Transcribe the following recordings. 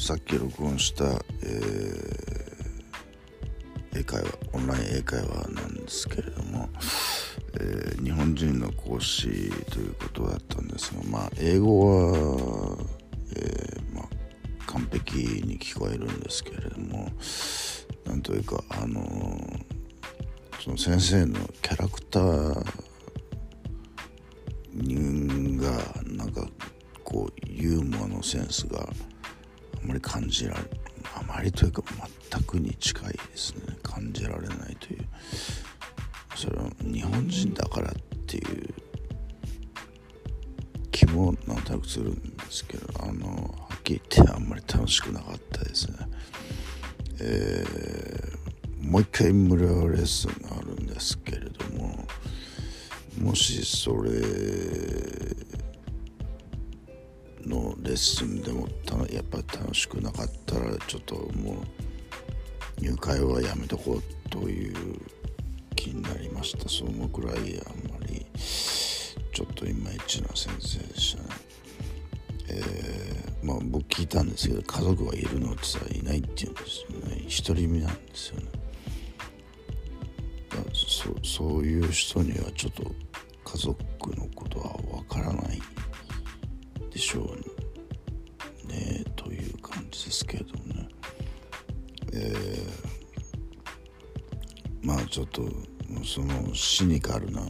さっき録音した、えー、英会話オンライン英会話なんですけれども、えー、日本人の講師ということだったんですがまあ英語は、えー、まあ、完璧に聞こえるんですけれどもなんというかあのその先生のキャラクター人がなんかこうユーモアのセンスがまり感じられあまりというか全くに近いですね。感じられないという。それは日本人だからっていう。気もなんとなくするんですけどあのはっきり言ってあんまり楽しくなかったですね。えー、もう一回無料レッスンがあるんですけれどももしそれのレッスンでもやっぱり楽しくなかったらちょっともう入会はやめとこうという気になりました。そのくらいあんまりちょっといまいちな先生でしたねえー、まあ僕聞いたんですけど家族はいるのってさいないって言うんですよね。独り身なんですよね。そそういう人にはちょっと家族のことはわからないでしょうね。ねという感じですけれどもね。えー、まあちょっとそのシニカルな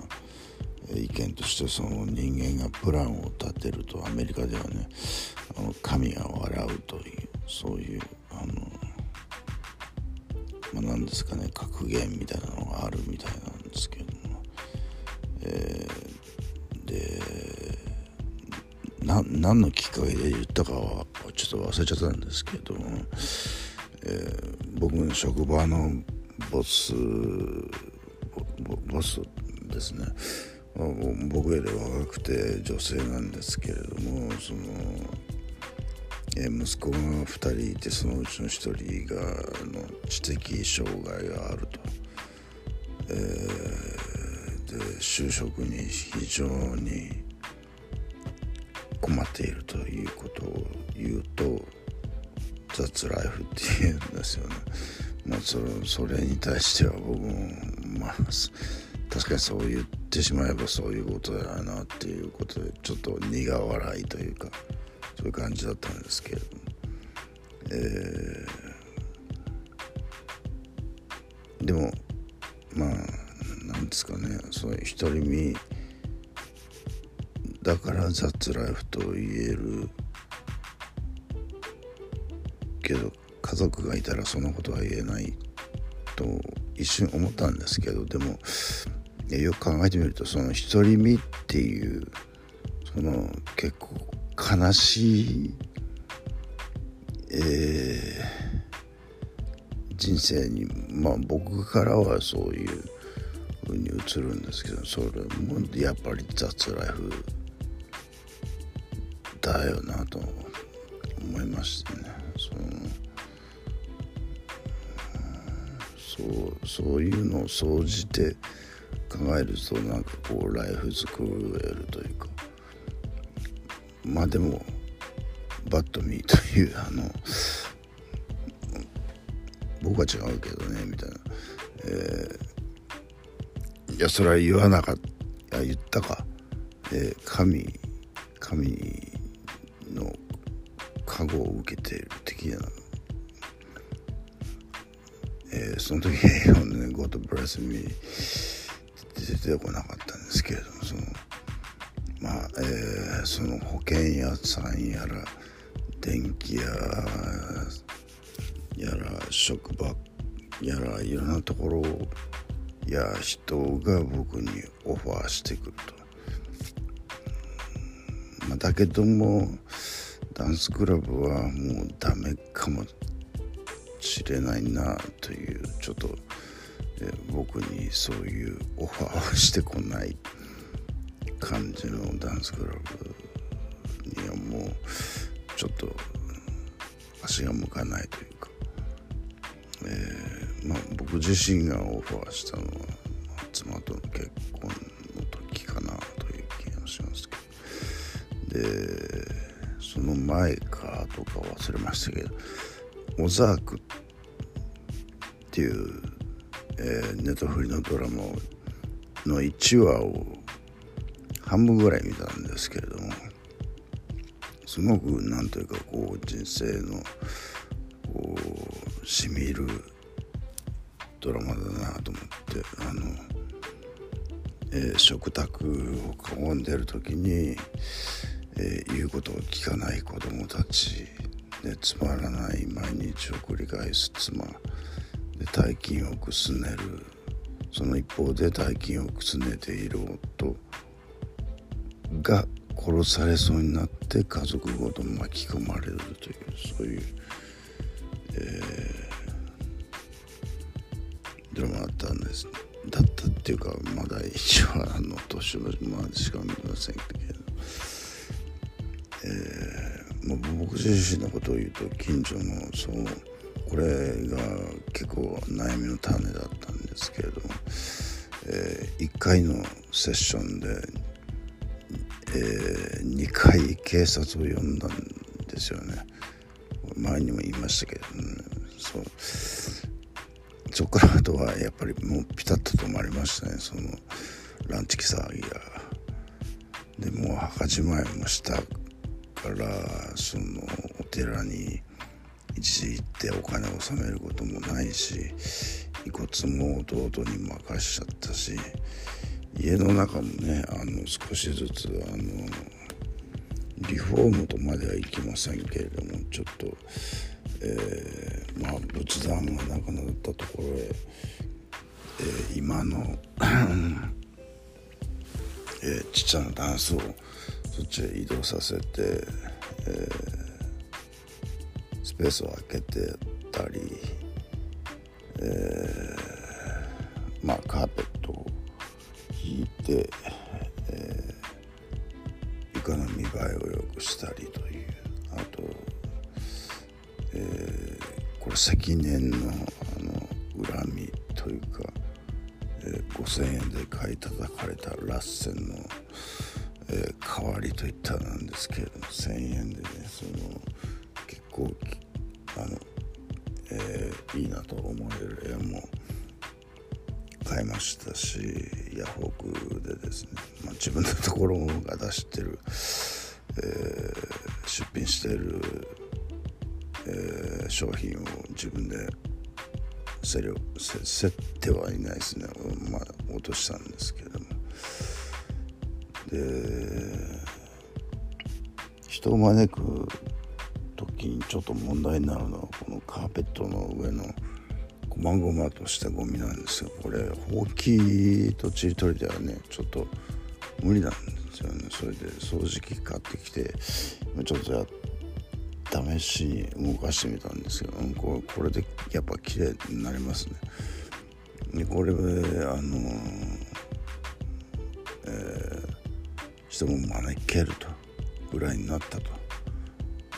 意見としてその人間がプランを立てるとアメリカではねあの神が笑うというそういうあのまあ、何ですかね格言みたいなのがあるみたいなんですけども、えー、で何のきっかけで言ったかはちょっと忘れちゃったんですけども、えー、僕の職場のボスボスですね。僕より若くて女性なんですけれどもその、えー、息子が2人いてそのうちの1人がの知的障害があると、えー、で就職に非常に困っているということを言うと「雑ライフ」って言うんですよね。まあ、それそれに対しては僕もまあ確かにそう言ってしまえばそういうことだなっていうことでちょっと苦笑いというかそういう感じだったんですけれども、えー、でもまあなんですかね。そういう独り身だから雑ライフと言えるけど家族がいたらそのことは言えないと一瞬思ったんですけどでもよく考えてみるとその独り身っていうその結構悲しい、えー、人生にまあ僕からはそういう風に映るんですけどそれもやっぱり雑ライフだよなと思いましたね。そのそうそういうのを総じて考えるとなんかこうライフ作れるというか。まあでもバットミーというあの僕は違うけどねみたいな、えー、いやそれは言わなかった言ったか、えー、神神の加護を受けている的な、えー、その時英語でね「God bless me」出てこなかったんですけれどもそのまあ、えー、その保険屋さんやら電気屋やら職場やらいろんなところや人が僕にオファーしてくると。まあ、だけどもダンスクラブはもうダメかもしれないなというちょっと、僕にそういうオファーをしてこない感じのダンスクラブにはもうちょっと足が向かないというか、えー、まあ、僕自身がオファーしたのは妻との結婚の時かなという気がしますでその前かとか忘れましたけど「オザーク」っていう、えー、ネットフリのドラマの1話を半分ぐらい見たんですけれどもすごくなんというかこう人生のこうしみるドラマだなと思ってあの、えー、食卓を囲んでる時に、えー、言うことを聞かない子供たち。でつまらない毎日を繰り返す妻。で大金をくすねる。その一方で大金をくすねている夫。が殺されそうになって家族ごと巻き込まれるという。そういう、えー、ドラマだったんです。だったっていうかまだ一応あの年のまでしか見ませんけど、えー、もう僕自身のことを言うと近所のそうこれが結構悩みの種だったんですけれども、えー、1回のセッションでえー、2回警察を呼んだんですよね。前にも言いましたけど、ね、そう。そこからあとはやっぱりもうピタッと止まりましたね。そのランチキ騒ぎがでもう墓じまいもしたからそのお寺に一時行ってお金を納めることもないし遺骨も弟に任しちゃったし家の中もねあの少しずつあのリフォームとまではいきませんけれどもちょっと、えー、まあ仏壇がなくなったところへ、えー、今の えー、ちっちゃなダンスをそっちへ移動させて、えー、スペースを空けてたり、えー、まあカーペットを引いて、えー、床の見栄えを良くしたりという。あと、えー、これ積年のあの恨みというか、えー、5,000円で買い叩かれたラッセンの、えー、代わりといったらなんですけれども1,000円でねその結構あの、えー、いいなと思える絵も買いましたしヤフオクでですね、まあ、自分のところが出してる、えー、出品してる、えー、商品を自分で競り競ってはいないですね、まあ、落としたんですけど。で人を招く時にちょっと問題になるのはこのカーペットの上のまごまとしたゴミなんですよ。これほうきとちりとりではねちょっと無理なんですよね。それで掃除機買ってきてちょっとや試しに動かしてみたんですけどこれこれでやっぱ綺麗になりますね。でこれあのえ人も招けるとぐらいになったと、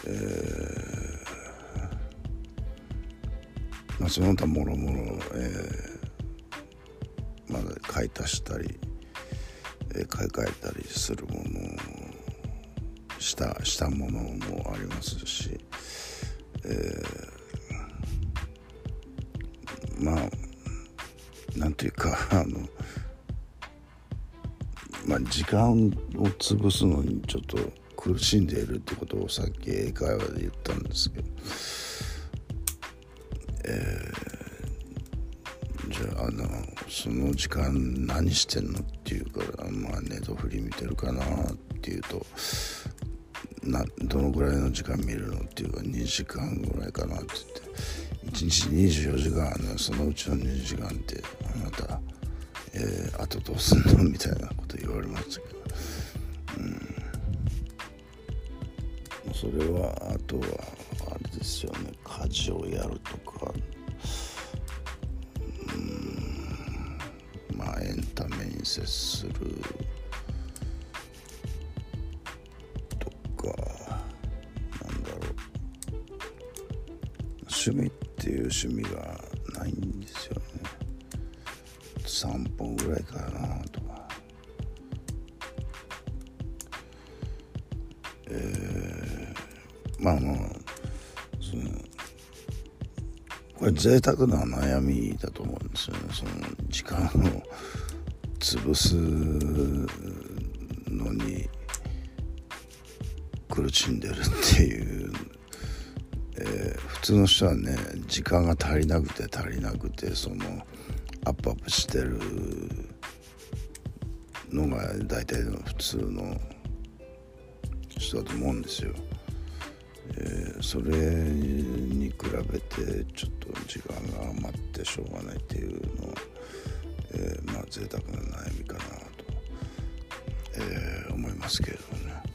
えーまあ、その他もろもろ、えー、まだ買い足したり、えー、買い替えたりするものしたしたものもありますし、えー、まあなんていうかあの時間を潰すのにちょっと苦しんでいるってことをさっき英会話で言ったんですけど。えー、じゃああのその時間何してんのっていうからまあネットフリ見てるかなっていうとなどのぐらいの時間見るのっていうか2時間ぐらいかなって言って。1日24時間そのうちの2時間ってあなた、えー、あとどうすんの？みたいな。と言われましたけど。うん。それはあとはあれですよね。家事をやるとか。うん。まあエンタメに接する。とか。なんだろう。趣味っていう趣味がないんですよね。散歩ぐらいかな。まあまあそのこれ贅沢な悩みだと思うんですよねその時間を潰すのに苦しんでるっていう、えー、普通の人はね時間が足りなくて足りなくてそのアップアップしてるのが大体の普通の人だと思うんですよ。ー、それに比べてちょっと時間が余ってしょうがないっていうのは、えー、まあ贅沢な悩みかなと、えー、思いますけれどもね。